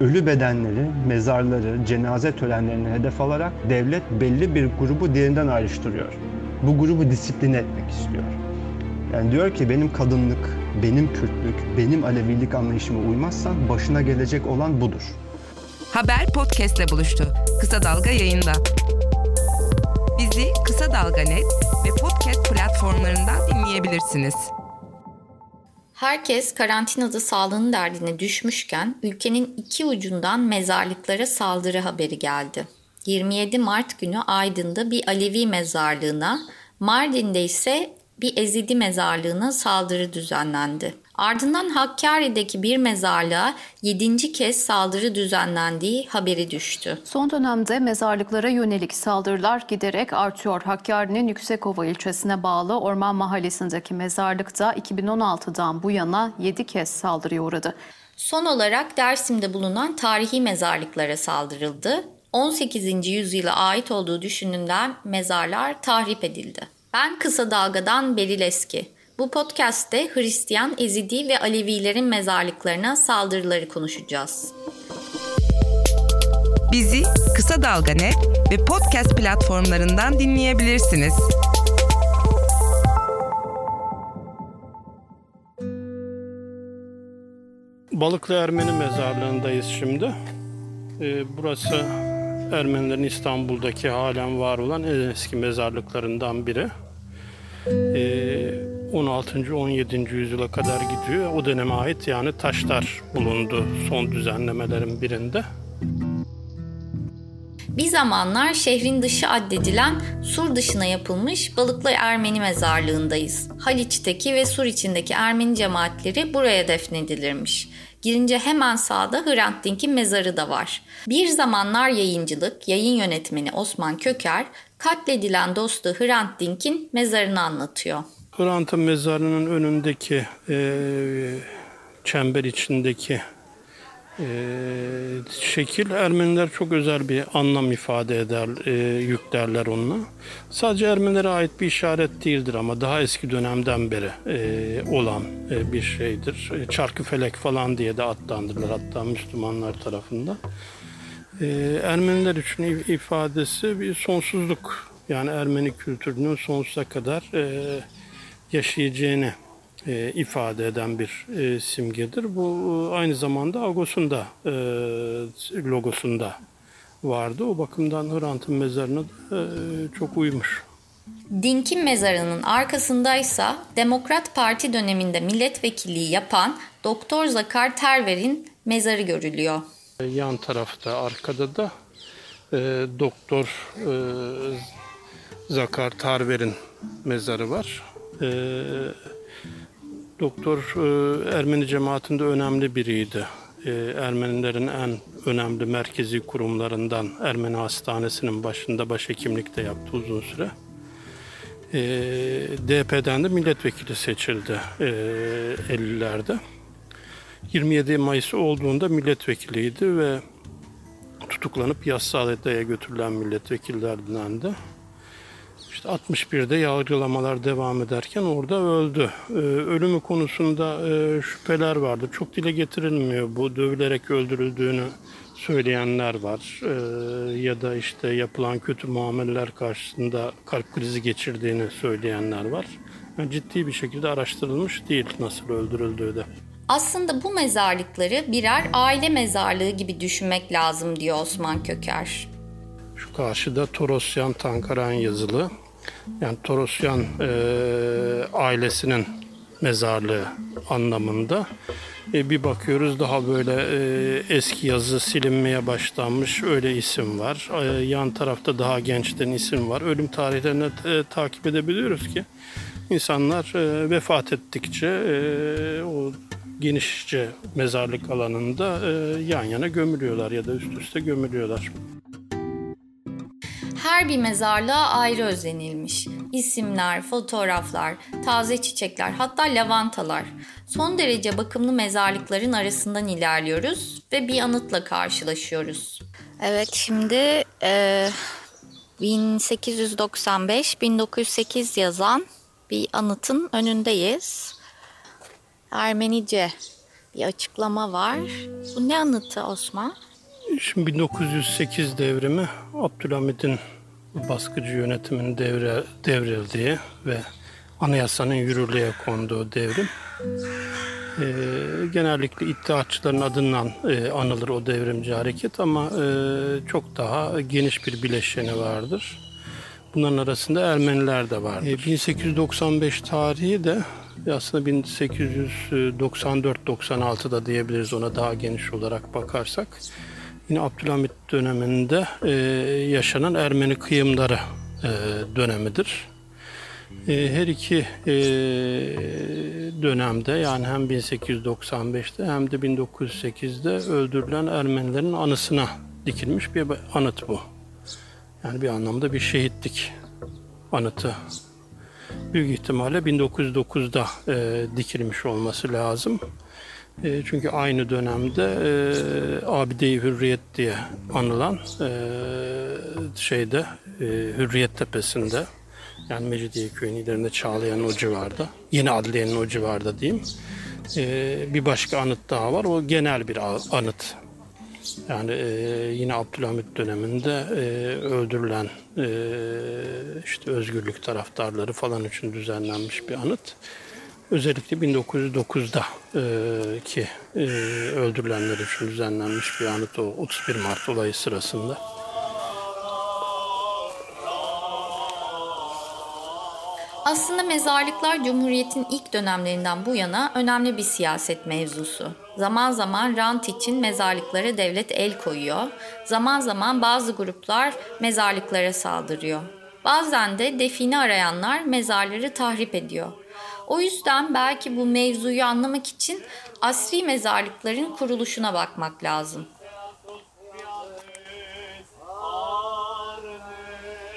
Ölü bedenleri, mezarları, cenaze törenlerini hedef alarak devlet belli bir grubu diğerinden ayrıştırıyor. Bu grubu disipline etmek istiyor. Yani diyor ki benim kadınlık, benim Kürtlük, benim Alevilik anlayışıma uymazsan başına gelecek olan budur. Haber podcastle buluştu. Kısa Dalga yayında. Bizi Kısa Dalga Net ve podcast platformlarından dinleyebilirsiniz. Herkes karantinada sağlığın derdine düşmüşken ülkenin iki ucundan mezarlıklara saldırı haberi geldi. 27 Mart günü Aydın'da bir Alevi mezarlığına, Mardin'de ise bir Ezidi mezarlığına saldırı düzenlendi. Ardından Hakkari'deki bir mezarlığa 7. kez saldırı düzenlendiği haberi düştü. Son dönemde mezarlıklara yönelik saldırılar giderek artıyor. Hakkari'nin Yüksekova ilçesine bağlı Orman Mahallesi'ndeki mezarlıkta 2016'dan bu yana 7 kez saldırıya uğradı. Son olarak Dersim'de bulunan tarihi mezarlıklara saldırıldı. 18. yüzyıla ait olduğu düşünülen mezarlar tahrip edildi. Ben Kısa Dalga'dan Beril Eski. Bu podcast'te Hristiyan, Ezidi ve Alevilerin mezarlıklarına saldırıları konuşacağız. Bizi Kısa Dalga Net ve podcast platformlarından dinleyebilirsiniz. Balıklı Ermeni mezarlığındayız şimdi. Ee, burası Ermenilerin İstanbul'daki halen var olan en eski mezarlıklarından biri. Ee, 16. 17. yüzyıla kadar gidiyor. O döneme ait yani taşlar bulundu son düzenlemelerin birinde. Bir zamanlar şehrin dışı addedilen Sur dışına yapılmış Balıklı Ermeni mezarlığındayız. Haliç'teki ve Sur içindeki Ermeni cemaatleri buraya defnedilirmiş. Girince hemen sağda Hrant Dink'in mezarı da var. Bir zamanlar yayıncılık, yayın yönetmeni Osman Köker, katledilen dostu Hrant Dink'in mezarını anlatıyor. Hrant'ın mezarının önündeki e, çember içindeki e, şekil Ermeniler çok özel bir anlam ifade eder, e, yüklerler onunla. Sadece Ermenilere ait bir işaret değildir ama daha eski dönemden beri e, olan e, bir şeydir. E, Çarkıfelek falan diye de adlandırılır hatta Müslümanlar tarafından. E, Ermeniler için ifadesi bir sonsuzluk. Yani Ermeni kültürünün sonsuza kadar e, yaşayacağını e, ifade eden bir e, simgedir. Bu e, aynı zamanda Agos'un da e, logosunda vardı. O bakımdan Hrant'ın mezarına da, e, çok uymuş. Dink'in mezarının arkasındaysa Demokrat Parti döneminde milletvekilliği yapan Doktor Zakar Terver'in mezarı görülüyor. Yan tarafta arkada da e, Doktor e, Zakar Terver'in mezarı var. E, doktor e, Ermeni cemaatinde önemli biriydi. E, Ermenilerin en önemli merkezi kurumlarından Ermeni Hastanesi'nin başında başhekimlikte yaptı uzun süre. E, DP'den de milletvekili seçildi e, 50'lerde. 27 Mayıs olduğunda milletvekiliydi ve tutuklanıp Yassıada'ya götürülen milletvekillerden de. İşte 61'de yargılamalar devam ederken orada öldü. Ee, ölümü konusunda e, şüpheler vardı. Çok dile getirilmiyor bu dövülerek öldürüldüğünü söyleyenler var. Ee, ya da işte yapılan kötü muameleler karşısında kalp krizi geçirdiğini söyleyenler var. Yani ciddi bir şekilde araştırılmış değil nasıl öldürüldüğü de. Aslında bu mezarlıkları birer aile mezarlığı gibi düşünmek lazım diyor Osman Köker. Şu karşıda Torosyan Tankaran yazılı. Yani Torosyan e, ailesinin mezarlığı anlamında. E, bir bakıyoruz daha böyle e, eski yazı silinmeye başlanmış öyle isim var. E, yan tarafta daha gençten isim var. Ölüm tarihlerini e, takip edebiliyoruz ki insanlar e, vefat ettikçe e, o genişçe mezarlık alanında e, yan yana gömülüyorlar ya da üst üste gömülüyorlar. Her bir mezarlığa ayrı özenilmiş. İsimler, fotoğraflar, taze çiçekler, hatta lavantalar. Son derece bakımlı mezarlıkların arasından ilerliyoruz ve bir anıtla karşılaşıyoruz. Evet şimdi e, 1895-1908 yazan bir anıtın önündeyiz. Ermenice bir açıklama var. Bu ne anıtı Osman? Şimdi 1908 devrimi Abdülhamid'in baskıcı yönetimin devre, devrildiği ve anayasanın yürürlüğe konduğu devrim. E, genellikle iddiatçıların adından e, anılır o devrimci hareket ama e, çok daha geniş bir bileşeni vardır. Bunların arasında Ermeniler de vardır. E, 1895 tarihi de aslında 1894-96'da diyebiliriz ona daha geniş olarak bakarsak. Yine Abdülhamit döneminde e, yaşanan Ermeni kıyımları e, dönemidir. E, her iki e, dönemde yani hem 1895'te hem de 1908'de öldürülen Ermenilerin anısına dikilmiş bir anıt bu. Yani bir anlamda bir şehitlik anıtı. Büyük ihtimalle 1909'da e, dikilmiş olması lazım. E, çünkü aynı dönemde e, Abide-i Hürriyet diye anılan e, şeyde Hürriyet Tepesi'nde yani Mecidiye köyünün ilerinde Çağlayan'ın o civarda, Yeni Adliye'nin o civarda diyeyim. Bir başka anıt daha var. O genel bir anıt. Yani yine Abdülhamit döneminde öldürülen e, işte özgürlük taraftarları falan için düzenlenmiş bir anıt. Özellikle 1909'da e, ki e, öldürülenler için düzenlenmiş bir anıt o 31 Mart olayı sırasında. Aslında mezarlıklar Cumhuriyet'in ilk dönemlerinden bu yana önemli bir siyaset mevzusu. Zaman zaman rant için mezarlıklara devlet el koyuyor. Zaman zaman bazı gruplar mezarlıklara saldırıyor. Bazen de define arayanlar mezarları tahrip ediyor. O yüzden belki bu mevzuyu anlamak için asri mezarlıkların kuruluşuna bakmak lazım.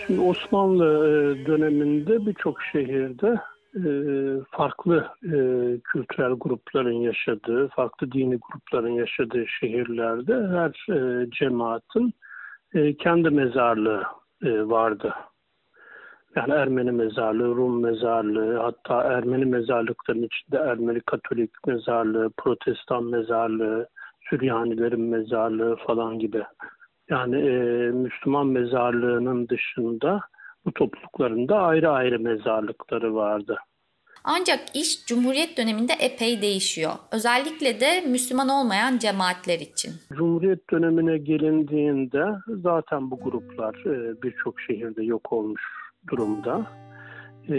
Şimdi Osmanlı e, döneminde birçok şehirde e, farklı e, kültürel grupların yaşadığı, farklı dini grupların yaşadığı şehirlerde her cemaatin kendi mezarlığı vardı. Yani Ermeni mezarlığı, Rum mezarlığı, hatta Ermeni mezarlıkların içinde Ermeni Katolik mezarlığı, Protestan mezarlığı, Süryanilerin mezarlığı falan gibi yani e, Müslüman mezarlığının dışında bu topluluklarında ayrı ayrı mezarlıkları vardı. Ancak iş Cumhuriyet döneminde epey değişiyor. Özellikle de Müslüman olmayan cemaatler için. Cumhuriyet dönemine gelindiğinde zaten bu gruplar e, birçok şehirde yok olmuş durumda. E,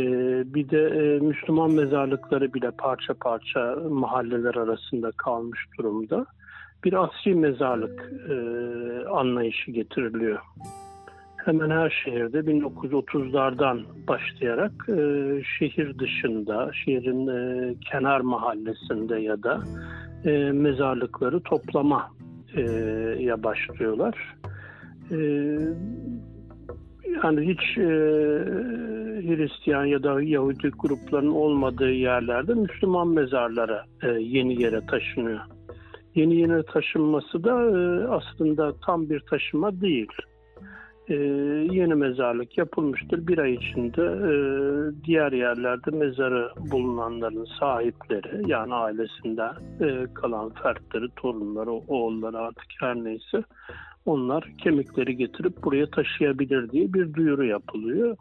bir de e, Müslüman mezarlıkları bile parça parça mahalleler arasında kalmış durumda bir asri mezarlık e, anlayışı getiriliyor. Hemen her şehirde 1930'lardan başlayarak e, şehir dışında, şehrin e, kenar mahallesinde ya da e, mezarlıkları toplama e, ya başlıyorlar. E, yani hiç e, Hristiyan ya da Yahudi grupların olmadığı yerlerde Müslüman mezarlara e, yeni yere taşınıyor yeni yeni taşınması da e, aslında tam bir taşıma değil. E, yeni mezarlık yapılmıştır. Bir ay içinde e, diğer yerlerde mezarı bulunanların sahipleri yani ailesinden e, kalan fertleri, torunları, oğulları artık her neyse onlar kemikleri getirip buraya taşıyabilir diye bir duyuru yapılıyor.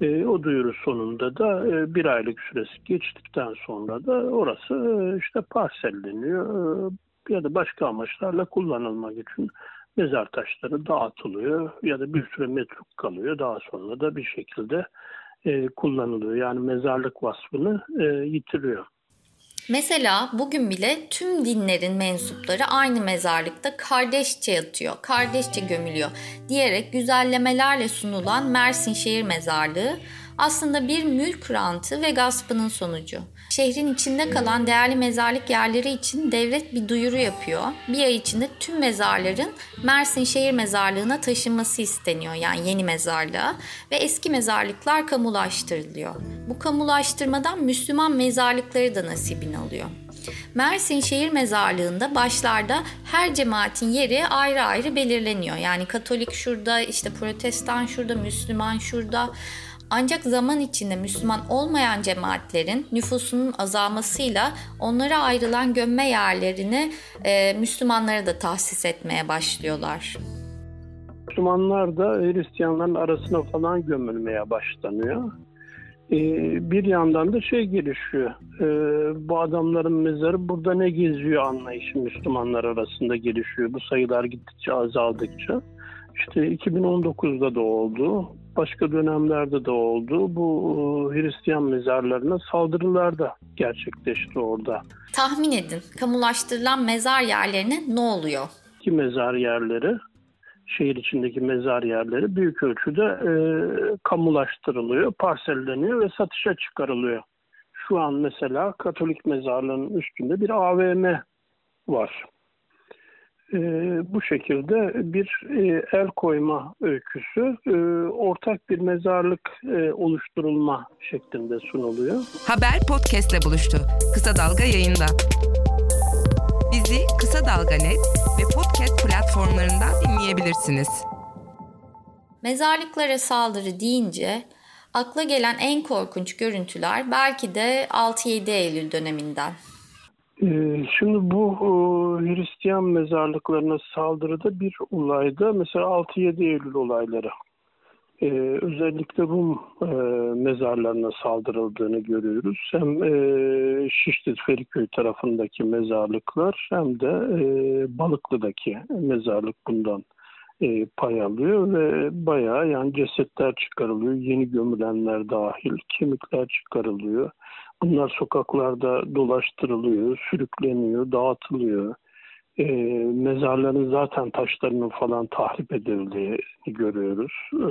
E, o duyuru sonunda da e, bir aylık süresi geçtikten sonra da orası e, işte parselleniyor. E, ya da başka amaçlarla kullanılmak için mezar taşları dağıtılıyor ya da bir süre metruk kalıyor. Daha sonra da bir şekilde e, kullanılıyor. Yani mezarlık vasfını e, yitiriyor. Mesela bugün bile tüm dinlerin mensupları aynı mezarlıkta kardeşçe yatıyor, kardeşçe gömülüyor diyerek güzellemelerle sunulan Mersin Şehir Mezarlığı aslında bir mülk rantı ve gaspının sonucu. Şehrin içinde kalan değerli mezarlık yerleri için devlet bir duyuru yapıyor. Bir ay içinde tüm mezarların Mersin Şehir Mezarlığı'na taşınması isteniyor. Yani yeni mezarlığa ve eski mezarlıklar kamulaştırılıyor. Bu kamulaştırmadan Müslüman mezarlıkları da nasibini alıyor. Mersin Şehir Mezarlığı'nda başlarda her cemaatin yeri ayrı ayrı belirleniyor. Yani Katolik şurada, işte Protestan şurada, Müslüman şurada. Ancak zaman içinde Müslüman olmayan cemaatlerin nüfusunun azalmasıyla onlara ayrılan gömme yerlerini e, Müslümanlara da tahsis etmeye başlıyorlar. Müslümanlar da Hristiyanların arasına falan gömülmeye başlanıyor. Ee, bir yandan da şey gelişiyor. Ee, bu adamların mezarı burada ne geziyor anlayışı Müslümanlar arasında gelişiyor. Bu sayılar gittikçe azaldıkça. İşte 2019'da da oldu. Başka dönemlerde de oldu. Bu e, Hristiyan mezarlarına saldırılar da gerçekleşti orada. Tahmin edin kamulaştırılan mezar yerlerine ne oluyor? Ki mezar yerleri şehir içindeki mezar yerleri büyük ölçüde e, kamulaştırılıyor, parselleniyor ve satışa çıkarılıyor. Şu an mesela Katolik mezarlığının üstünde bir AVM var. E, bu şekilde bir e, el koyma öyküsü e, ortak bir mezarlık e, oluşturulma şeklinde sunuluyor. Haber podcastle buluştu. Kısa Dalga yayında. Bizi Kısa Dalga Net ve podcast platformlarından dinleyebilirsiniz. Mezarlıklara saldırı deyince akla gelen en korkunç görüntüler belki de 6-7 Eylül döneminden. Ee, şimdi bu e, Hristiyan mezarlıklarına saldırıda bir olayda mesela 6-7 Eylül olayları. Ee, özellikle Rum e, mezarlarına saldırıldığını görüyoruz. Hem e, Şişli Feriköy tarafındaki mezarlıklar hem de e, Balıklı'daki mezarlık bundan e, pay alıyor ve bayağı yani cesetler çıkarılıyor. Yeni gömülenler dahil kemikler çıkarılıyor. Bunlar sokaklarda dolaştırılıyor, sürükleniyor, dağıtılıyor. E, mezarların zaten taşlarının falan tahrip edildiğini görüyoruz. E,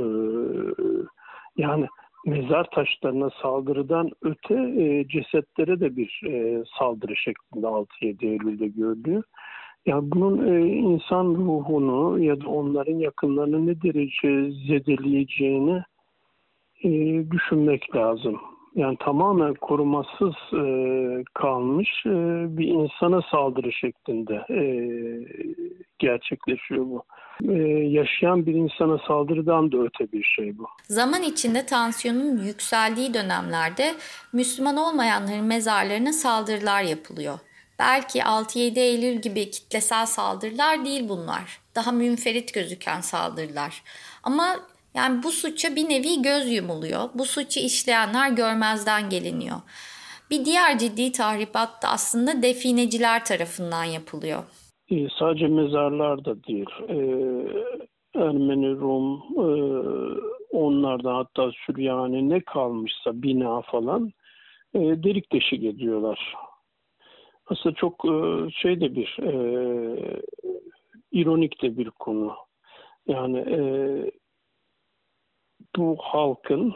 yani mezar taşlarına saldırıdan öte e, cesetlere de bir e, saldırı şeklinde 6-7 Eylül'de görülüyor. Yani bunun e, insan ruhunu ya da onların yakınlarını ne derece zedeleyeceğini e, düşünmek lazım. Yani tamamen korumasız e, kalmış e, bir insana saldırı şeklinde e, gerçekleşiyor bu. E, yaşayan bir insana saldırıdan da öte bir şey bu. Zaman içinde tansiyonun yükseldiği dönemlerde Müslüman olmayanların mezarlarına saldırılar yapılıyor. Belki 6-7 Eylül gibi kitlesel saldırılar değil bunlar. Daha münferit gözüken saldırılar. Ama yani bu suça bir nevi göz yumuluyor. Bu suçu işleyenler görmezden geliniyor. Bir diğer ciddi tahribat da aslında defineciler tarafından yapılıyor. E, sadece mezarlar da değil. E, Ermeni, Rum, e, onlardan hatta Süryani ne kalmışsa bina falan e, delik deşik ediyorlar. Aslında çok e, şey de bir e, ironik de bir konu. Yani e, bu halkın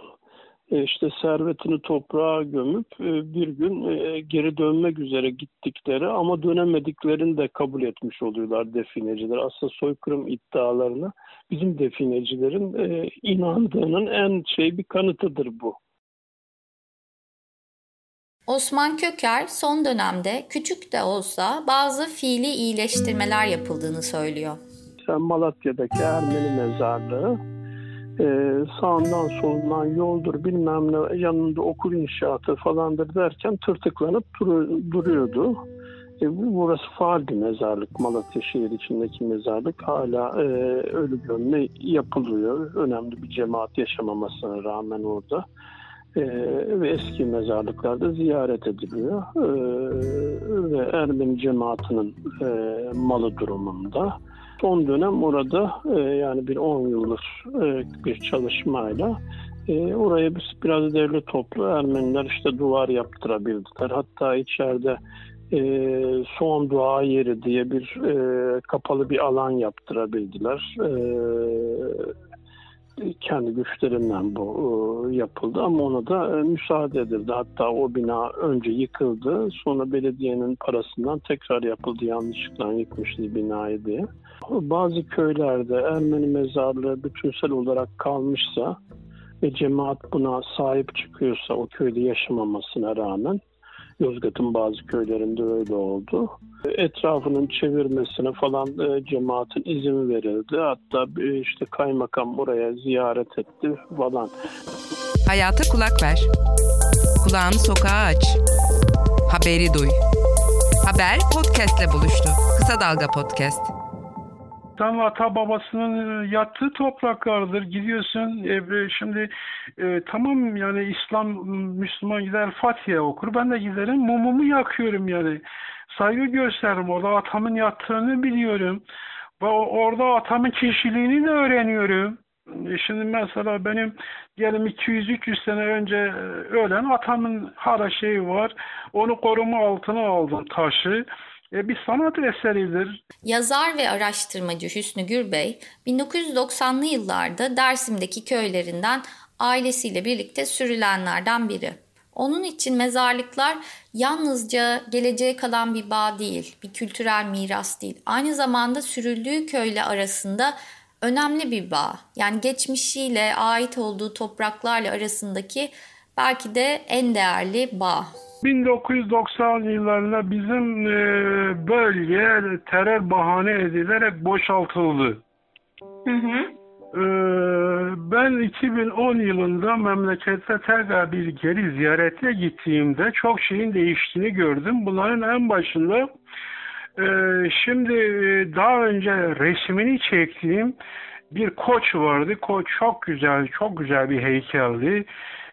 e, işte servetini toprağa gömüp e, bir gün e, geri dönmek üzere gittikleri ama dönemediklerini de kabul etmiş oluyorlar defineciler. Aslında soykırım iddialarına bizim definecilerin inandığının en şey bir kanıtıdır bu. Osman Köker son dönemde küçük de olsa bazı fiili iyileştirmeler yapıldığını söylüyor. Sen Malatya'daki Ermeni mezarlığı e, sağından solundan yoldur bilmem ne yanında okul inşaatı falandır derken tırtıklanıp dur, duruyordu. E, burası faal bir mezarlık. Malatya şehir içindeki mezarlık hala e, ölü gömme yapılıyor. Önemli bir cemaat yaşamamasına rağmen orada. E, ve eski mezarlıklarda ziyaret ediliyor. E, ve Ermeni cemaatinin e, malı durumunda. Son dönem orada e, yani bir 10 yıllık e, bir çalışmayla e, oraya biz biraz devlet toplu Ermeniler işte duvar yaptırabildiler. Hatta içeride e, son dua yeri diye bir e, kapalı bir alan yaptırabildiler. E, kendi güçlerinden bu e, yapıldı ama ona da e, müsaade edildi. Hatta o bina önce yıkıldı sonra belediyenin parasından tekrar yapıldı yanlışlıkla yıkmıştı binayı diye. Bazı köylerde Ermeni mezarlığı bütünsel olarak kalmışsa ve cemaat buna sahip çıkıyorsa o köyde yaşamamasına rağmen Yozgat'ın bazı köylerinde öyle oldu. Etrafının çevirmesine falan e, cemaatin izin verildi. Hatta e, işte kaymakam buraya ziyaret etti falan. Hayata kulak ver. Kulağını sokağa aç. Haberi duy. Haber podcastle buluştu. Kısa Dalga Podcast. Tam ata babasının e, yattığı topraklardır. Gidiyorsun e, şimdi e, tamam yani İslam Müslüman gider Fatiha okur. Ben de giderim mumumu yakıyorum yani. Saygı gösteririm. Orada atamın yattığını biliyorum. Ve orada atamın kişiliğini de öğreniyorum. Şimdi mesela benim diyelim 200-300 sene önce ölen atamın hala şeyi var. Onu koruma altına aldım taşı. E, bir sanat eseridir. Yazar ve araştırmacı Hüsnü Gürbey 1990'lı yıllarda Dersim'deki köylerinden ailesiyle birlikte sürülenlerden biri. Onun için mezarlıklar yalnızca geleceğe kalan bir bağ değil, bir kültürel miras değil. Aynı zamanda sürüldüğü köyle arasında önemli bir bağ. Yani geçmişiyle, ait olduğu topraklarla arasındaki belki de en değerli bağ. 1990 yıllarında bizim e, bölge terör bahane edilerek boşaltıldı. Hı hı. E, ben 2010 yılında memlekete tekrar bir geri ziyarete gittiğimde çok şeyin değiştiğini gördüm. Bunların en başında e, şimdi daha önce resmini çektiğim bir koç vardı. Koç çok güzel, çok güzel bir heykeldi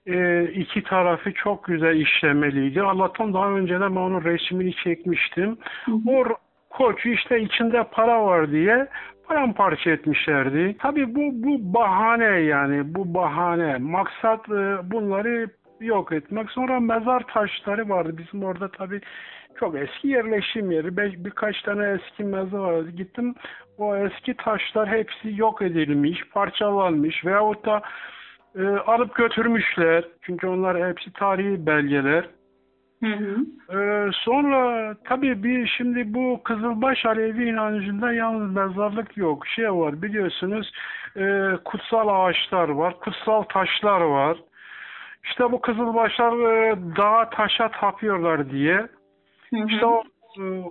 e, iki tarafı çok güzel işlemeliydi. Allah'tan daha önceden ben onun resmini çekmiştim. Hı hı. O koç işte içinde para var diye paramparça etmişlerdi. Tabii bu bu bahane yani bu bahane. Maksat e, bunları yok etmek. Sonra mezar taşları vardı. Bizim orada tabii çok eski yerleşim yeri. Be birkaç tane eski mezar vardı. Gittim o eski taşlar hepsi yok edilmiş, parçalanmış veyahut da e, alıp götürmüşler. Çünkü onlar hepsi tarihi belgeler. Hı hı. Ee, sonra tabii bir şimdi bu Kızılbaş Alevi inancında yalnız mezarlık yok. Şey var biliyorsunuz e, kutsal ağaçlar var, kutsal taşlar var. İşte bu Kızılbaşlar e, dağa taşa tapıyorlar diye. Hı hı. İşte o,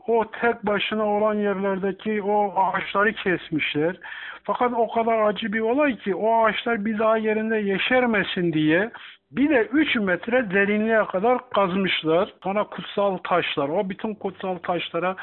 o tek başına olan yerlerdeki o ağaçları kesmişler. Fakat o kadar acı bir olay ki o ağaçlar bir daha yerinde yeşermesin diye bir de 3 metre derinliğe kadar kazmışlar. Sonra kutsal taşlar, o bütün kutsal taşlara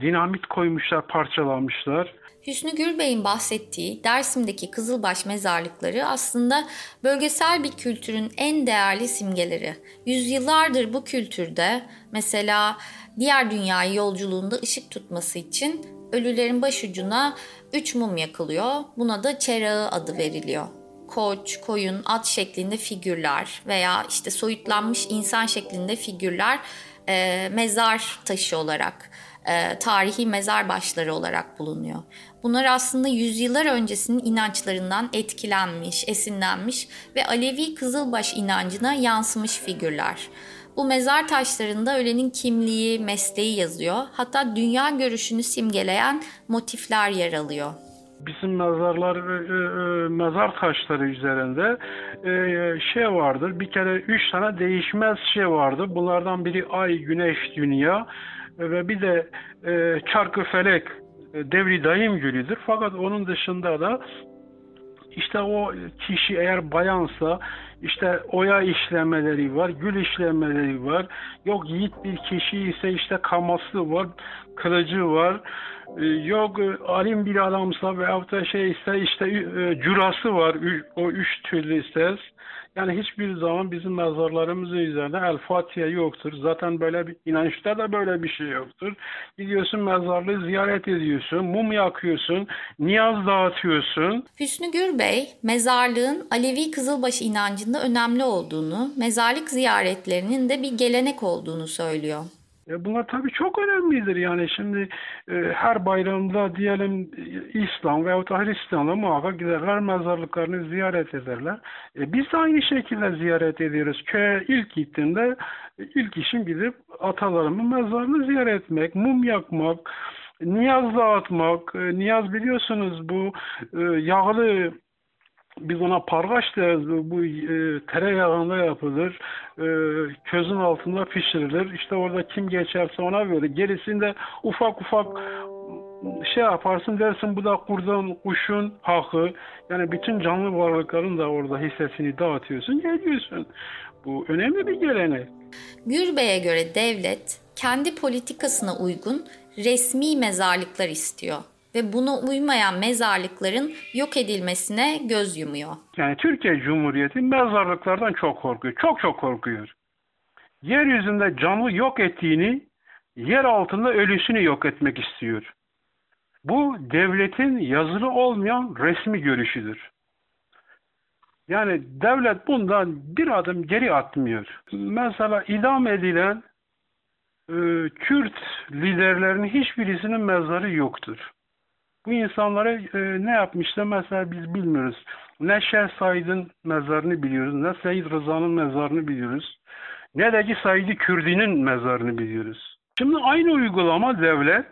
dinamit koymuşlar, parçalamışlar. Hüsnü Gürbey'in bahsettiği Dersim'deki Kızılbaş mezarlıkları aslında bölgesel bir kültürün en değerli simgeleri. Yüzyıllardır bu kültürde mesela diğer dünyayı yolculuğunda ışık tutması için ölülerin başucuna üç mum yakılıyor. Buna da çerağı adı veriliyor. Koç, koyun, at şeklinde figürler veya işte soyutlanmış insan şeklinde figürler e, mezar taşı olarak, e, tarihi mezar başları olarak bulunuyor. Bunlar aslında yüzyıllar öncesinin inançlarından etkilenmiş, esinlenmiş ve Alevi Kızılbaş inancına yansımış figürler. Bu mezar taşlarında ölenin kimliği, mesleği yazıyor. Hatta dünya görüşünü simgeleyen motifler yer alıyor. Bizim mezarlar e, e, mezar taşları üzerinde e, şey vardır. Bir kere üç tane değişmez şey vardır. Bunlardan biri ay, güneş, dünya ve bir de çarkı felek devri daim gülüdür. Fakat onun dışında da işte o kişi eğer bayansa işte oya işlemeleri var, gül işlemeleri var. Yok yiğit bir kişi ise işte kaması var, kılıcı var. Ee, yok alim bir adamsa veyahut da şey ise işte e, curası var. O üç türlü ses. Yani hiçbir zaman bizim mezarlarımızın üzerinde El Fatiha yoktur. Zaten böyle bir inançta da böyle bir şey yoktur. Gidiyorsun mezarlığı ziyaret ediyorsun, mum yakıyorsun, niyaz dağıtıyorsun. Hüsnü Gürbey, mezarlığın Alevi Kızılbaşı inancında önemli olduğunu, mezarlık ziyaretlerinin de bir gelenek olduğunu söylüyor. E bunlar tabii çok önemlidir. Yani şimdi e, her bayramda diyelim e, İslam veyahut da Hristiyanlar muhakkak giderler mezarlıklarını ziyaret ederler. E, biz de aynı şekilde ziyaret ediyoruz. Köye ilk gittiğimde e, ilk işim gidip atalarımın mezarını ziyaret etmek, mum yakmak, niyaz dağıtmak. E, niyaz biliyorsunuz bu e, yağlı biz ona pargaç deriz. Bu e, tereyağında yapılır. E, közün altında pişirilir. İşte orada kim geçerse ona verir. Gerisinde ufak ufak şey yaparsın dersin bu da kurdun, kuşun hakkı. Yani bütün canlı varlıkların da orada hissesini dağıtıyorsun, geliyorsun. Bu önemli bir gelenek. Gürbey'e göre devlet kendi politikasına uygun resmi mezarlıklar istiyor ve buna uymayan mezarlıkların yok edilmesine göz yumuyor. Yani Türkiye Cumhuriyeti mezarlıklardan çok korkuyor. Çok çok korkuyor. Yeryüzünde canlı yok ettiğini, yer altında ölüsünü yok etmek istiyor. Bu devletin yazılı olmayan resmi görüşüdür. Yani devlet bundan bir adım geri atmıyor. Mesela idam edilen e, Kürt liderlerinin hiçbirisinin mezarı yoktur. Bu insanlara e, ne yapmışlar mesela biz bilmiyoruz. Ne Şeh Said'in mezarını biliyoruz, ne Seyyid Rıza'nın mezarını biliyoruz. Ne de ki Said Kürdi'nin mezarını biliyoruz. Şimdi aynı uygulama devlet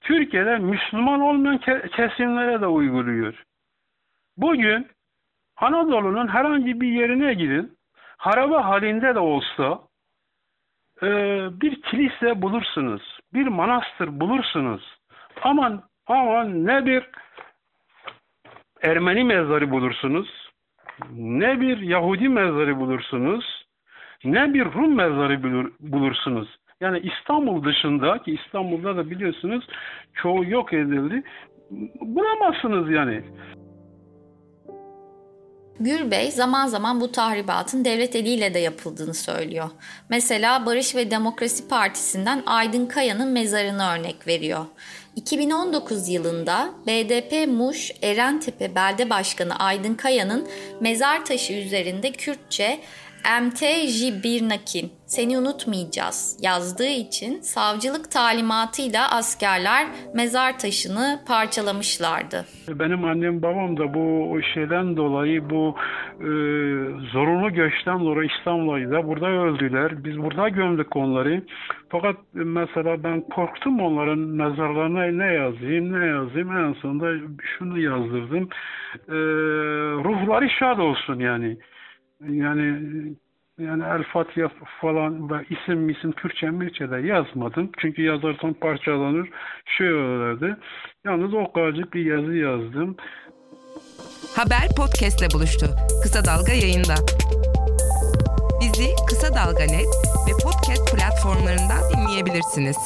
Türkiye'de Müslüman olmayan kesimlere de uyguluyor. Bugün Anadolu'nun herhangi bir yerine gidin, harabe halinde de olsa e, bir kilise bulursunuz, bir manastır bulursunuz. Aman aman ne bir Ermeni mezarı bulursunuz, ne bir Yahudi mezarı bulursunuz, ne bir Rum mezarı bulursunuz. Yani İstanbul dışında ki İstanbul'da da biliyorsunuz çoğu yok edildi. Bulamazsınız yani. Gürbey zaman zaman bu tahribatın devlet eliyle de yapıldığını söylüyor. Mesela Barış ve Demokrasi Partisi'nden Aydın Kaya'nın mezarını örnek veriyor. 2019 yılında BDP Muş Erentepe Belde Başkanı Aydın Kaya'nın mezar taşı üzerinde Kürtçe MT Jibirnakin seni unutmayacağız yazdığı için savcılık talimatıyla askerler mezar taşını parçalamışlardı. Benim annem babam da bu şeyden dolayı bu e, zorunlu göçten dolayı İstanbul'da burada öldüler. Biz burada gömdük onları. Fakat mesela ben korktum onların mezarlarına ne yazayım ne yazayım en sonunda şunu yazdırdım. E, ruhları şad olsun yani. Yani yani El Fatiha falan ve isim isim Kürtçe Mirçe de yazmadım. Çünkü yazarsan parçalanır, şey olurdu. Yalnız o kadarcık bir yazı yazdım. Haber podcastle buluştu. Kısa Dalga yayında. Bizi Kısa Dalga Net ve podcast platformlarından dinleyebilirsiniz.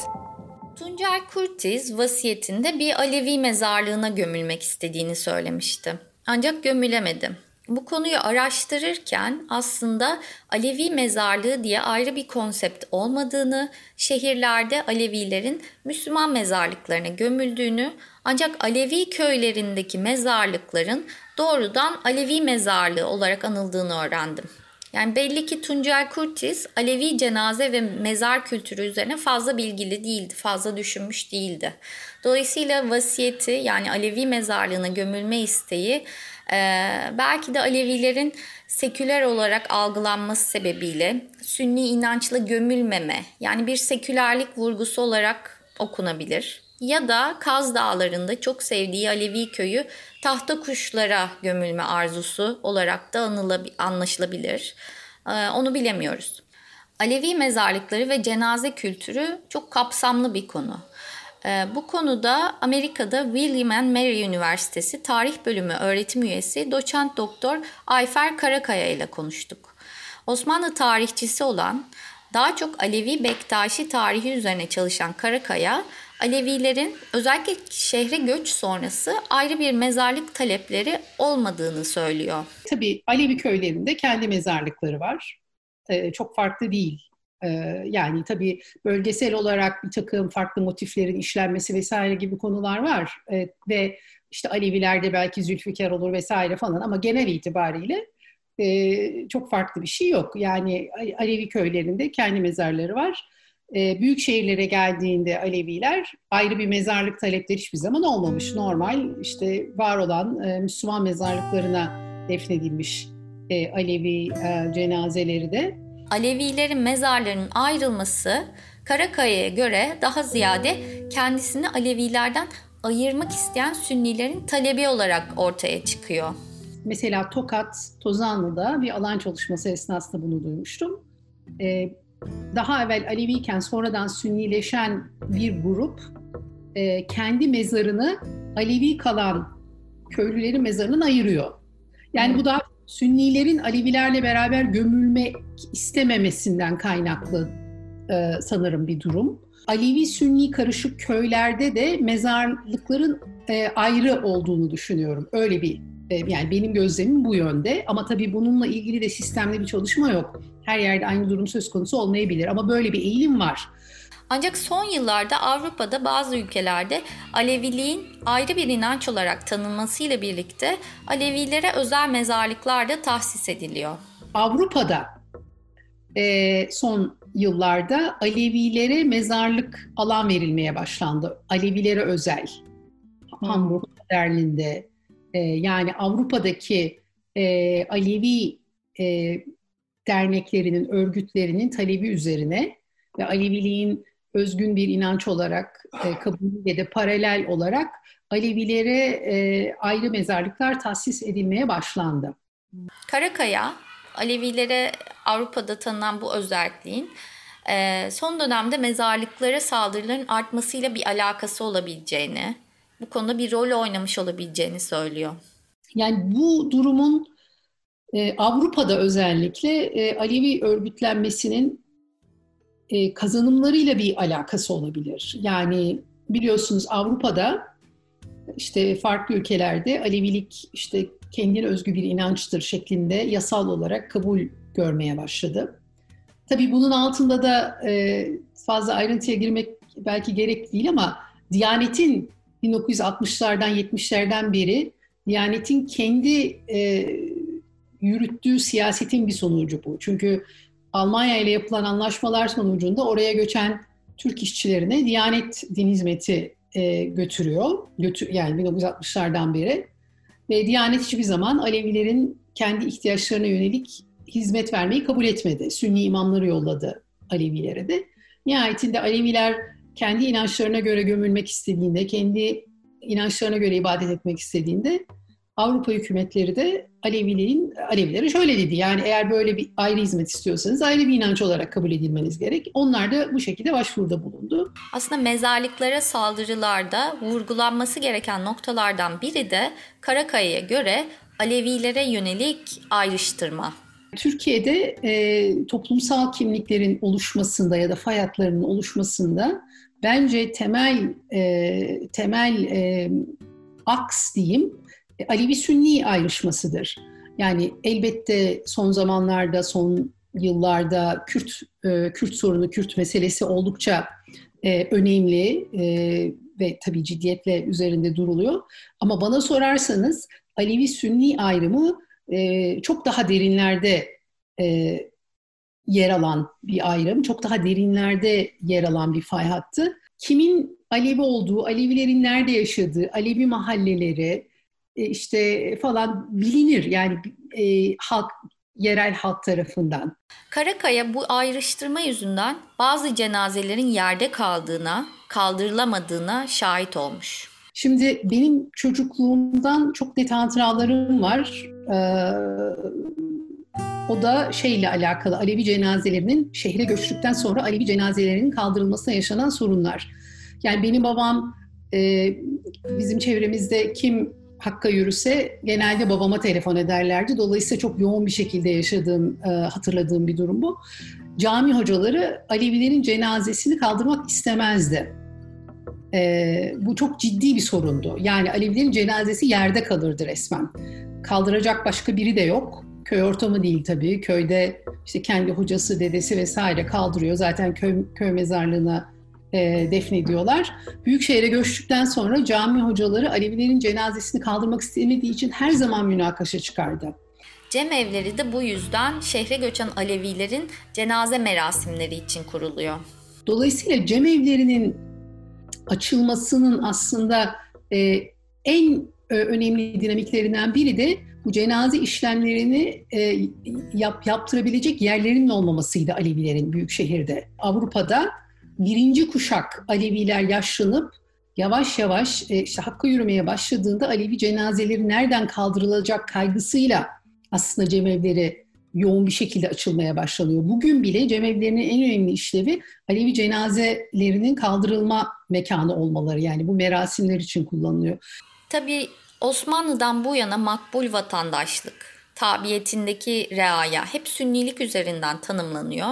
Tuncer Kurtiz vasiyetinde bir Alevi mezarlığına gömülmek istediğini söylemişti. Ancak gömülemedi. Bu konuyu araştırırken aslında Alevi mezarlığı diye ayrı bir konsept olmadığını, şehirlerde Alevilerin Müslüman mezarlıklarına gömüldüğünü, ancak Alevi köylerindeki mezarlıkların doğrudan Alevi mezarlığı olarak anıldığını öğrendim. Yani belli ki Tuncel Kurtiz Alevi cenaze ve mezar kültürü üzerine fazla bilgili değildi, fazla düşünmüş değildi. Dolayısıyla vasiyeti yani Alevi mezarlığına gömülme isteği belki de Alevilerin seküler olarak algılanması sebebiyle sünni inançla gömülmeme yani bir sekülerlik vurgusu olarak okunabilir. Ya da Kaz Dağları'nda çok sevdiği Alevi köyü tahta kuşlara gömülme arzusu olarak da anlaşılabilir. Ee, onu bilemiyoruz. Alevi mezarlıkları ve cenaze kültürü çok kapsamlı bir konu. Ee, bu konuda Amerika'da William and Mary Üniversitesi Tarih Bölümü öğretim üyesi doçent doktor Ayfer Karakaya ile konuştuk. Osmanlı tarihçisi olan daha çok Alevi Bektaşi tarihi üzerine çalışan Karakaya, Alevilerin özellikle şehre göç sonrası ayrı bir mezarlık talepleri olmadığını söylüyor. Tabii Alevi köylerinde kendi mezarlıkları var. Ee, çok farklı değil yani tabii bölgesel olarak bir takım farklı motiflerin işlenmesi vesaire gibi konular var. Ve işte Alevilerde belki Zülfikar olur vesaire falan ama genel itibariyle çok farklı bir şey yok. Yani Alevi köylerinde kendi mezarları var. Büyük şehirlere geldiğinde Aleviler ayrı bir mezarlık talepleri hiçbir zaman olmamış. Normal işte var olan Müslüman mezarlıklarına defnedilmiş Alevi cenazeleri de Alevilerin mezarlarının ayrılması Karakaya'ya göre daha ziyade kendisini Alevilerden ayırmak isteyen Sünnilerin talebi olarak ortaya çıkıyor. Mesela Tokat, Tozanlı'da bir alan çalışması esnasında bunu duymuştum. Ee, daha evvel Aleviyken sonradan Sünnileşen bir grup e, kendi mezarını Alevi kalan köylülerin mezarından ayırıyor. Yani bu da Sünnilerin Alevilerle beraber gömülmek istememesinden kaynaklı e, sanırım bir durum. Alevi-Sünni karışık köylerde de mezarlıkların e, ayrı olduğunu düşünüyorum. Öyle bir e, yani benim gözlemim bu yönde ama tabii bununla ilgili de sistemli bir çalışma yok. Her yerde aynı durum söz konusu olmayabilir ama böyle bir eğilim var. Ancak son yıllarda Avrupa'da bazı ülkelerde Aleviliğin ayrı bir inanç olarak tanınmasıyla birlikte Alevilere özel mezarlıklar da tahsis ediliyor. Avrupa'da e, son yıllarda Alevilere mezarlık alan verilmeye başlandı. Alevilere özel. Hmm. Hamburg Berlin'de e, yani Avrupa'daki e, Alevi e, derneklerinin, örgütlerinin talebi üzerine ve Aleviliğin özgün bir inanç olarak e, kabulüyle de paralel olarak Alevilere e, ayrı mezarlıklar tahsis edilmeye başlandı. Karakaya, Alevilere Avrupa'da tanınan bu özelliğin e, son dönemde mezarlıklara saldırıların artmasıyla bir alakası olabileceğini, bu konuda bir rol oynamış olabileceğini söylüyor. Yani bu durumun e, Avrupa'da özellikle e, Alevi örgütlenmesinin e, kazanımlarıyla bir alakası olabilir. Yani biliyorsunuz Avrupa'da işte farklı ülkelerde Alevilik işte kendine özgü bir inançtır şeklinde yasal olarak kabul görmeye başladı. Tabii bunun altında da e, fazla ayrıntıya girmek belki gerek değil ama Diyanet'in 1960'lardan 70'lerden beri Diyanet'in kendi e, yürüttüğü siyasetin bir sonucu bu. Çünkü Almanya ile yapılan anlaşmalar sonucunda oraya göçen Türk işçilerine Diyanet Din Hizmeti e, götürüyor. Götür, yani 1960'lardan beri. Ve Diyanet hiçbir zaman Alevilerin kendi ihtiyaçlarına yönelik hizmet vermeyi kabul etmedi. Sünni imamları yolladı Alevilere de. Nihayetinde Aleviler kendi inançlarına göre gömülmek istediğinde, kendi inançlarına göre ibadet etmek istediğinde Avrupa hükümetleri de Alevilerin Alevilere şöyle dedi. Yani eğer böyle bir ayrı hizmet istiyorsanız ayrı bir inanç olarak kabul edilmeniz gerek. Onlar da bu şekilde başvuruda bulundu. Aslında mezarlıklara saldırılarda vurgulanması gereken noktalardan biri de Karakaya'ya göre Alevilere yönelik ayrıştırma. Türkiye'de e, toplumsal kimliklerin oluşmasında ya da fay hatlarının oluşmasında bence temel e, temel e, aks diyeyim Alevi-Sünni ayrışmasıdır. Yani elbette son zamanlarda, son yıllarda Kürt e, Kürt sorunu, Kürt meselesi oldukça e, önemli e, ve tabii ciddiyetle üzerinde duruluyor. Ama bana sorarsanız Alevi-Sünni ayrımı e, çok daha derinlerde e, yer alan bir ayrım, çok daha derinlerde yer alan bir fay hattı. Kimin Alevi olduğu, Alevilerin nerede yaşadığı, Alevi mahalleleri, e, işte falan bilinir yani e, halk yerel halk tarafından. Karakaya bu ayrıştırma yüzünden bazı cenazelerin yerde kaldığına, kaldırılamadığına şahit olmuş. Şimdi benim çocukluğumdan çok net hatıralarım var. Ee, o da şeyle alakalı Alevi cenazelerinin şehre göçtükten sonra Alevi cenazelerinin kaldırılmasına yaşanan sorunlar. Yani benim babam e, bizim çevremizde kim Hakk'a yürüse genelde babama telefon ederlerdi. Dolayısıyla çok yoğun bir şekilde yaşadığım, e, hatırladığım bir durum bu. Cami hocaları Alevilerin cenazesini kaldırmak istemezdi. E, bu çok ciddi bir sorundu. Yani Alevilerin cenazesi yerde kalırdı resmen. Kaldıracak başka biri de yok. Köy ortamı değil tabii. Köyde işte kendi hocası, dedesi vesaire kaldırıyor. Zaten köy, köy mezarlığına e, defnediyorlar. Büyükşehir'e göçtükten sonra cami hocaları Alevilerin cenazesini kaldırmak istemediği için her zaman münakaşa çıkardı. Cem evleri de bu yüzden şehre göçen Alevilerin cenaze merasimleri için kuruluyor. Dolayısıyla cem evlerinin açılmasının aslında e, en e, önemli dinamiklerinden biri de bu cenaze işlemlerini e, yap, yaptırabilecek yerlerin olmamasıydı Alevilerin büyük şehirde. Avrupa'da birinci kuşak Aleviler yaşlanıp yavaş yavaş e, işte Hakk'a yürümeye başladığında Alevi cenazeleri nereden kaldırılacak kaygısıyla aslında cemevleri yoğun bir şekilde açılmaya başlanıyor. Bugün bile cemevlerinin en önemli işlevi Alevi cenazelerinin kaldırılma mekanı olmaları. Yani bu merasimler için kullanılıyor. Tabii Osmanlı'dan bu yana makbul vatandaşlık, tabiyetindeki reaya hep sünnilik üzerinden tanımlanıyor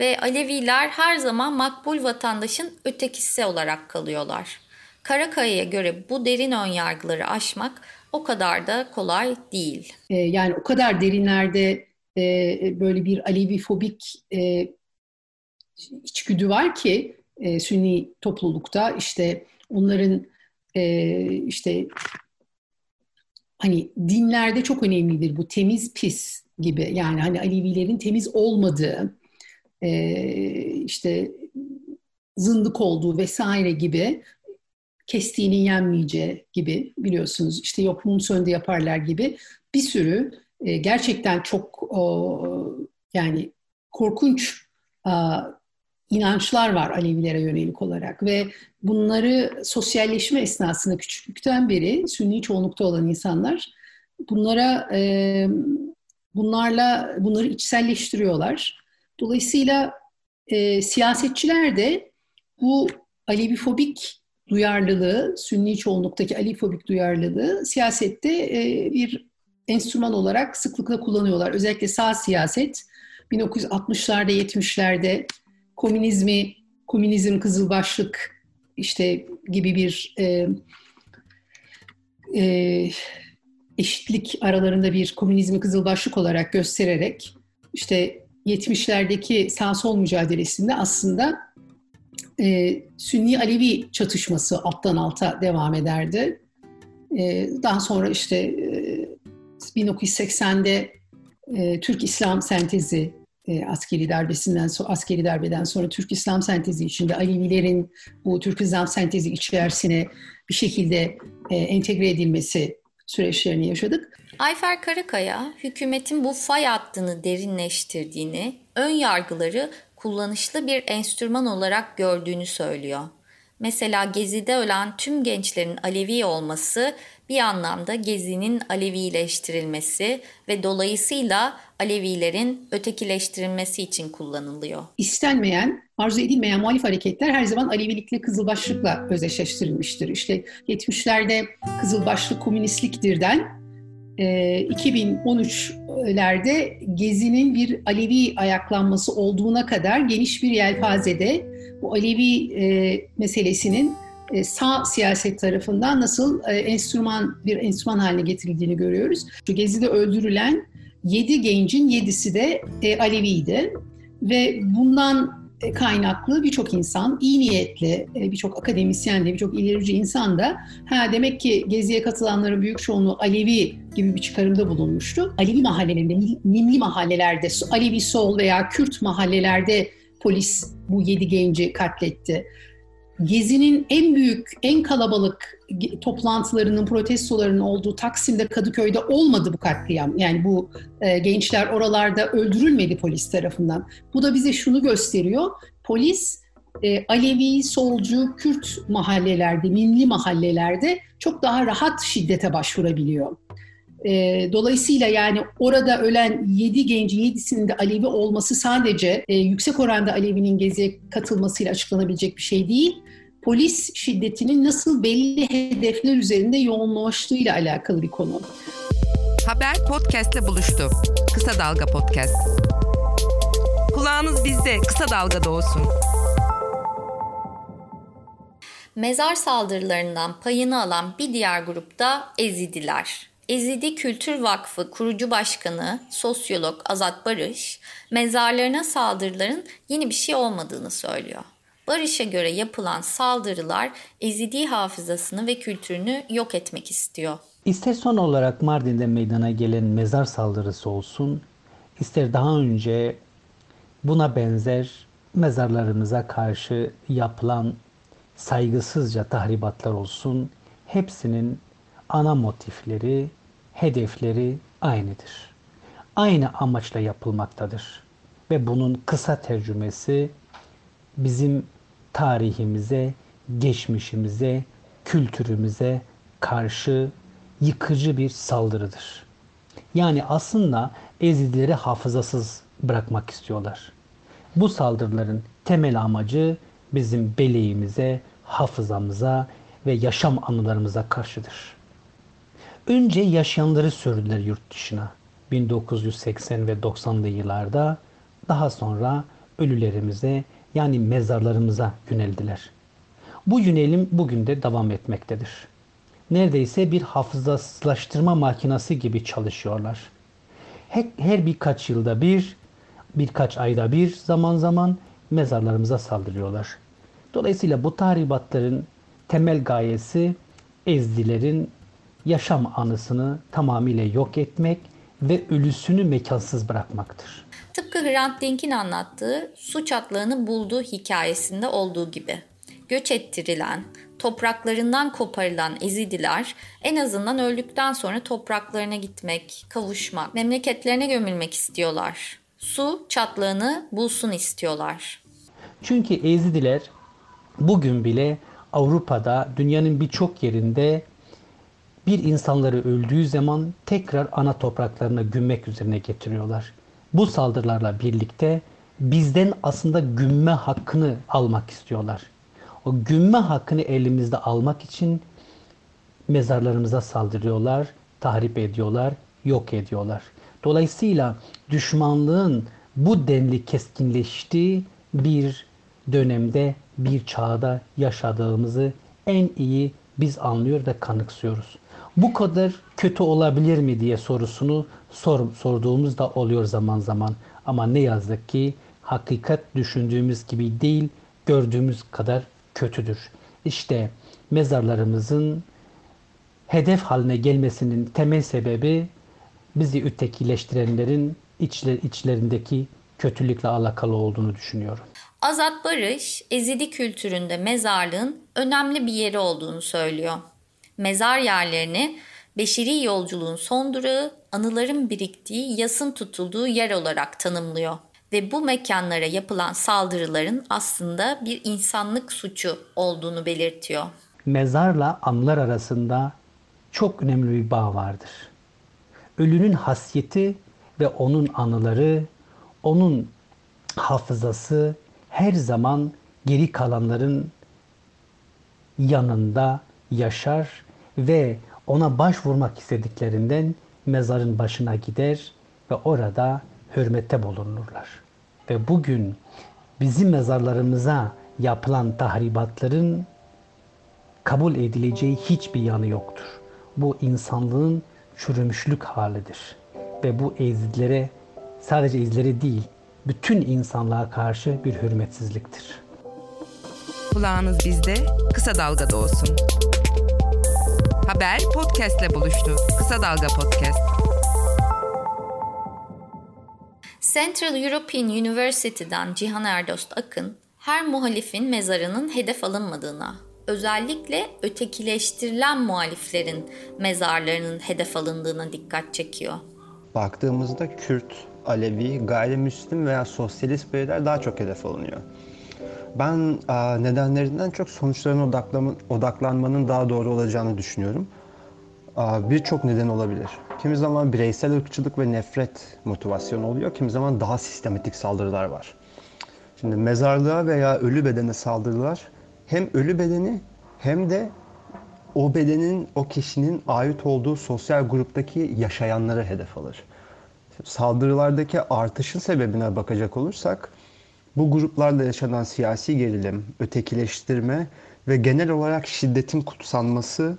ve Aleviler her zaman makbul vatandaşın ötekisi olarak kalıyorlar. Karakaya'ya göre bu derin önyargıları aşmak o kadar da kolay değil. Ee, yani o kadar derinlerde e, böyle bir Alevi fobik e, içgüdü var ki e, Sünni toplulukta işte onların işte hani dinlerde çok önemlidir bu temiz pis gibi yani hani Alevilerin temiz olmadığı e, işte zındık olduğu vesaire gibi kestiğinin yenmeyeceği gibi biliyorsunuz işte yok mum söndü yaparlar gibi bir sürü e, gerçekten çok o, yani korkunç a, inançlar var Alevilere yönelik olarak ve bunları sosyalleşme esnasında küçüklükten beri Sünni çoğunlukta olan insanlar bunlara e, bunlarla bunları içselleştiriyorlar. Dolayısıyla e, siyasetçiler de bu Alevifobik duyarlılığı, Sünni çoğunluktaki Alevifobik duyarlılığı siyasette e, bir enstrüman olarak sıklıkla kullanıyorlar. Özellikle sağ siyaset 1960'larda 70'lerde komünizmi, komünizm kızılbaşlık işte gibi bir e, e, eşitlik aralarında bir komünizmi kızılbaşlık olarak göstererek işte 70'lerdeki sağ sol mücadelesinde aslında e, Sünni Alevi çatışması alttan alta devam ederdi. E, daha sonra işte e, 1980'de e, Türk İslam sentezi e, askeri darbesinden sonra askeri darbeden sonra Türk İslam sentezi içinde Alevilerin bu Türk İslam sentezi içerisine bir şekilde e, entegre edilmesi süreçlerini yaşadık. Ayfer Karakaya, hükümetin bu fay hattını derinleştirdiğini, ön yargıları kullanışlı bir enstrüman olarak gördüğünü söylüyor. Mesela Gezi'de ölen tüm gençlerin Alevi olması bir anlamda Gezi'nin Alevileştirilmesi ve dolayısıyla Alevilerin ötekileştirilmesi için kullanılıyor. İstenmeyen, arzu edilmeyen muhalif hareketler her zaman Alevilikle, Kızılbaşlıkla özdeşleştirilmiştir. İşte 70'lerde Kızılbaşlık komünistliktirden 2013'lerde e, Gezi'nin bir Alevi ayaklanması olduğuna kadar geniş bir yelpazede bu Alevi e, meselesinin sağ siyaset tarafından nasıl e, enstrüman bir enstrüman haline getirildiğini görüyoruz. Gezi'de öldürülen 7 gencin 7'si de e, Aleviydi ve bundan kaynaklı birçok insan, iyi niyetli, birçok akademisyen de, birçok ilerici insan da ha demek ki Gezi'ye katılanların büyük çoğunluğu Alevi gibi bir çıkarımda bulunmuştu. Alevi mahallelerinde, Nimli mahallelerde, Alevi Sol veya Kürt mahallelerde polis bu yedi genci katletti. Gezi'nin en büyük, en kalabalık toplantılarının, protestolarının olduğu Taksim'de, Kadıköy'de olmadı bu katliam. Yani bu e, gençler oralarda öldürülmedi polis tarafından. Bu da bize şunu gösteriyor. Polis e, Alevi, solcu, Kürt mahallelerde, minli mahallelerde çok daha rahat şiddete başvurabiliyor. E, dolayısıyla yani orada ölen 7 gencin 7'sinin de Alevi olması sadece e, yüksek oranda Alevi'nin geziye katılmasıyla açıklanabilecek bir şey değil. Polis şiddetinin nasıl belli hedefler üzerinde yoğunlaştığıyla alakalı bir konu. Haber podcast'te buluştu. Kısa Dalga Podcast. Kulağınız bizde, Kısa Dalga'da olsun. Mezar saldırılarından payını alan bir diğer grupta Ezidiler. Ezidi Kültür Vakfı kurucu başkanı sosyolog Azat Barış, mezarlarına saldırıların yeni bir şey olmadığını söylüyor. Barış'a göre yapılan saldırılar Ezidi hafızasını ve kültürünü yok etmek istiyor. İster son olarak Mardin'de meydana gelen mezar saldırısı olsun, ister daha önce buna benzer mezarlarımıza karşı yapılan saygısızca tahribatlar olsun, hepsinin ana motifleri hedefleri aynıdır. Aynı amaçla yapılmaktadır. Ve bunun kısa tercümesi bizim tarihimize, geçmişimize, kültürümüze karşı yıkıcı bir saldırıdır. Yani aslında Ezidileri hafızasız bırakmak istiyorlar. Bu saldırıların temel amacı bizim beleğimize, hafızamıza ve yaşam anılarımıza karşıdır. Önce yaşayanları sürdüler yurt dışına. 1980 ve 90'lı yıllarda daha sonra ölülerimize yani mezarlarımıza yöneldiler. Bu yönelim bugün de devam etmektedir. Neredeyse bir hafızasızlaştırma makinesi gibi çalışıyorlar. Her, her birkaç yılda bir, birkaç ayda bir zaman zaman mezarlarımıza saldırıyorlar. Dolayısıyla bu tahribatların temel gayesi ezdilerin yaşam anısını tamamıyla yok etmek ve ölüsünü mekansız bırakmaktır. Tıpkı Hrant Dink'in anlattığı su çatlağını bulduğu hikayesinde olduğu gibi. Göç ettirilen, topraklarından koparılan Ezidiler en azından öldükten sonra topraklarına gitmek, kavuşmak, memleketlerine gömülmek istiyorlar. Su çatlağını bulsun istiyorlar. Çünkü Ezidiler bugün bile Avrupa'da dünyanın birçok yerinde bir insanları öldüğü zaman tekrar ana topraklarına gömmek üzerine getiriyorlar. Bu saldırılarla birlikte bizden aslında gümme hakkını almak istiyorlar. O gümme hakkını elimizde almak için mezarlarımıza saldırıyorlar, tahrip ediyorlar, yok ediyorlar. Dolayısıyla düşmanlığın bu denli keskinleştiği bir dönemde, bir çağda yaşadığımızı en iyi biz anlıyor ve kanıksıyoruz. Bu kadar kötü olabilir mi diye sorusunu sor, sorduğumuz da oluyor zaman zaman. Ama ne yazık ki hakikat düşündüğümüz gibi değil, gördüğümüz kadar kötüdür. İşte mezarlarımızın hedef haline gelmesinin temel sebebi bizi ötekileştirenlerin içler, içlerindeki kötülükle alakalı olduğunu düşünüyorum. Azat Barış, Ezidi kültüründe mezarlığın önemli bir yeri olduğunu söylüyor. Mezar yerlerini beşeri yolculuğun son durağı, anıların biriktiği, yasın tutulduğu yer olarak tanımlıyor ve bu mekanlara yapılan saldırıların aslında bir insanlık suçu olduğunu belirtiyor. Mezarla anılar arasında çok önemli bir bağ vardır. Ölünün hasiyeti ve onun anıları, onun hafızası her zaman geri kalanların yanında yaşar ve ona başvurmak istediklerinden mezarın başına gider ve orada hürmette bulunurlar. Ve bugün bizim mezarlarımıza yapılan tahribatların kabul edileceği hiçbir yanı yoktur. Bu insanlığın çürümüşlük halidir. Ve bu ezilere sadece izleri değil, bütün insanlığa karşı bir hürmetsizliktir. Kulağınız bizde, kısa dalgada olsun. Haber podcastle buluştu. Kısa Dalga Podcast. Central European University'den Cihan Erdost Akın, her muhalifin mezarının hedef alınmadığına, özellikle ötekileştirilen muhaliflerin mezarlarının hedef alındığına dikkat çekiyor. Baktığımızda Kürt, Alevi, gayrimüslim veya sosyalist bireyler daha çok hedef alınıyor. Ben nedenlerinden çok sonuçlarına odaklanmanın daha doğru olacağını düşünüyorum. Birçok neden olabilir. Kimi zaman bireysel ırkçılık ve nefret motivasyonu oluyor, kimi zaman daha sistematik saldırılar var. Şimdi mezarlığa veya ölü bedene saldırılar hem ölü bedeni hem de o bedenin, o kişinin ait olduğu sosyal gruptaki yaşayanları hedef alır. Saldırılardaki artışın sebebine bakacak olursak, bu gruplarla yaşanan siyasi gerilim, ötekileştirme ve genel olarak şiddetin kutsanması,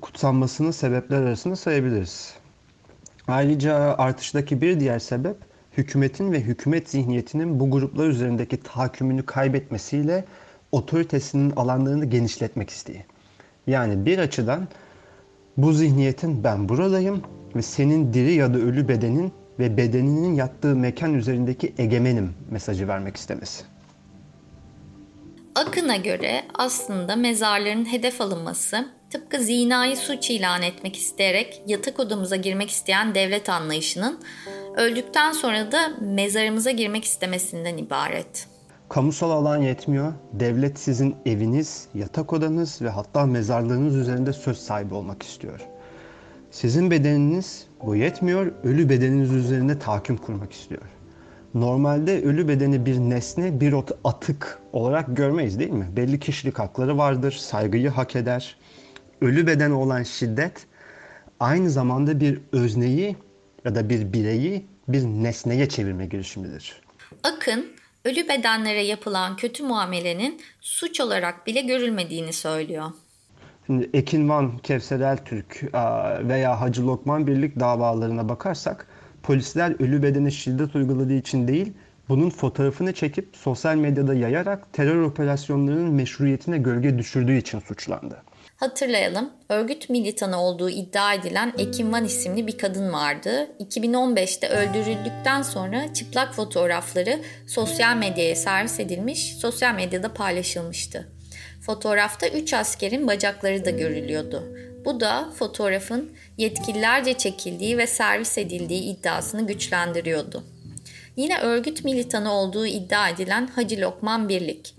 kutsanmasının sebepler arasında sayabiliriz. Ayrıca artıştaki bir diğer sebep hükümetin ve hükümet zihniyetinin bu gruplar üzerindeki tahakkümünü kaybetmesiyle otoritesinin alanlarını genişletmek isteği. Yani bir açıdan bu zihniyetin ben buradayım ve senin diri ya da ölü bedenin ve bedeninin yattığı mekan üzerindeki egemenim mesajı vermek istemesi. Akın'a göre aslında mezarların hedef alınması tıpkı zinayı suç ilan etmek isteyerek yatak odamıza girmek isteyen devlet anlayışının öldükten sonra da mezarımıza girmek istemesinden ibaret. Kamusal alan yetmiyor. Devlet sizin eviniz, yatak odanız ve hatta mezarlığınız üzerinde söz sahibi olmak istiyor. Sizin bedeniniz bu yetmiyor, ölü bedeniniz üzerine tahakküm kurmak istiyor. Normalde ölü bedeni bir nesne, bir atık olarak görmeyiz değil mi? Belli kişilik hakları vardır, saygıyı hak eder. Ölü bedene olan şiddet aynı zamanda bir özneyi ya da bir bireyi bir nesneye çevirme girişimidir. Akın, ölü bedenlere yapılan kötü muamelenin suç olarak bile görülmediğini söylüyor. Şimdi Ekin Van, Kevser Eltürk veya Hacı Lokman Birlik davalarına bakarsak polisler ölü bedene şiddet uyguladığı için değil, bunun fotoğrafını çekip sosyal medyada yayarak terör operasyonlarının meşruiyetine gölge düşürdüğü için suçlandı. Hatırlayalım, örgüt militanı olduğu iddia edilen Ekin Van isimli bir kadın vardı. 2015'te öldürüldükten sonra çıplak fotoğrafları sosyal medyaya servis edilmiş, sosyal medyada paylaşılmıştı. Fotoğrafta 3 askerin bacakları da görülüyordu. Bu da fotoğrafın yetkililerce çekildiği ve servis edildiği iddiasını güçlendiriyordu. Yine örgüt militanı olduğu iddia edilen Hacı Lokman Birlik.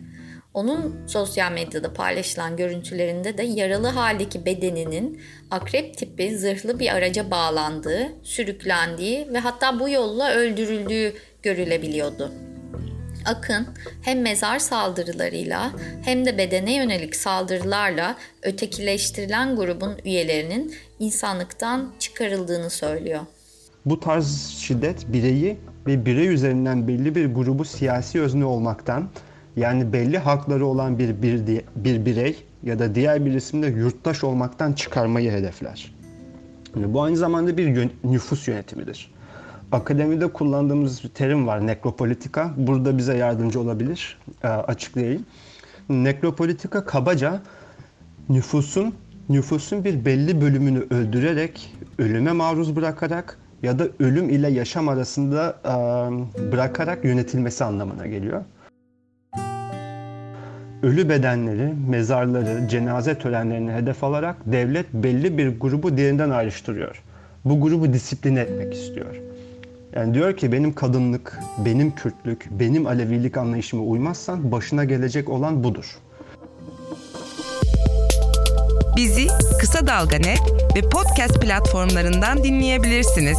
Onun sosyal medyada paylaşılan görüntülerinde de yaralı haldeki bedeninin akrep tipi zırhlı bir araca bağlandığı, sürüklendiği ve hatta bu yolla öldürüldüğü görülebiliyordu. Akın hem mezar saldırılarıyla hem de bedene yönelik saldırılarla ötekileştirilen grubun üyelerinin insanlıktan çıkarıldığını söylüyor. Bu tarz şiddet bireyi ve birey üzerinden belli bir grubu siyasi özne olmaktan yani belli hakları olan bir, bir, bir birey ya da diğer bir isimde yurttaş olmaktan çıkarmayı hedefler. Yani bu aynı zamanda bir nüfus yönetimidir. Akademide kullandığımız bir terim var nekropolitika. Burada bize yardımcı olabilir. E, açıklayayım. Nekropolitika kabaca nüfusun nüfusun bir belli bölümünü öldürerek, ölüme maruz bırakarak ya da ölüm ile yaşam arasında e, bırakarak yönetilmesi anlamına geliyor. Ölü bedenleri, mezarları, cenaze törenlerini hedef alarak devlet belli bir grubu diğerinden ayrıştırıyor. Bu grubu disipline etmek istiyor. Yani diyor ki benim kadınlık, benim Kürtlük, benim Alevilik anlayışıma uymazsan başına gelecek olan budur. Bizi Kısa Dalga Net ve podcast platformlarından dinleyebilirsiniz.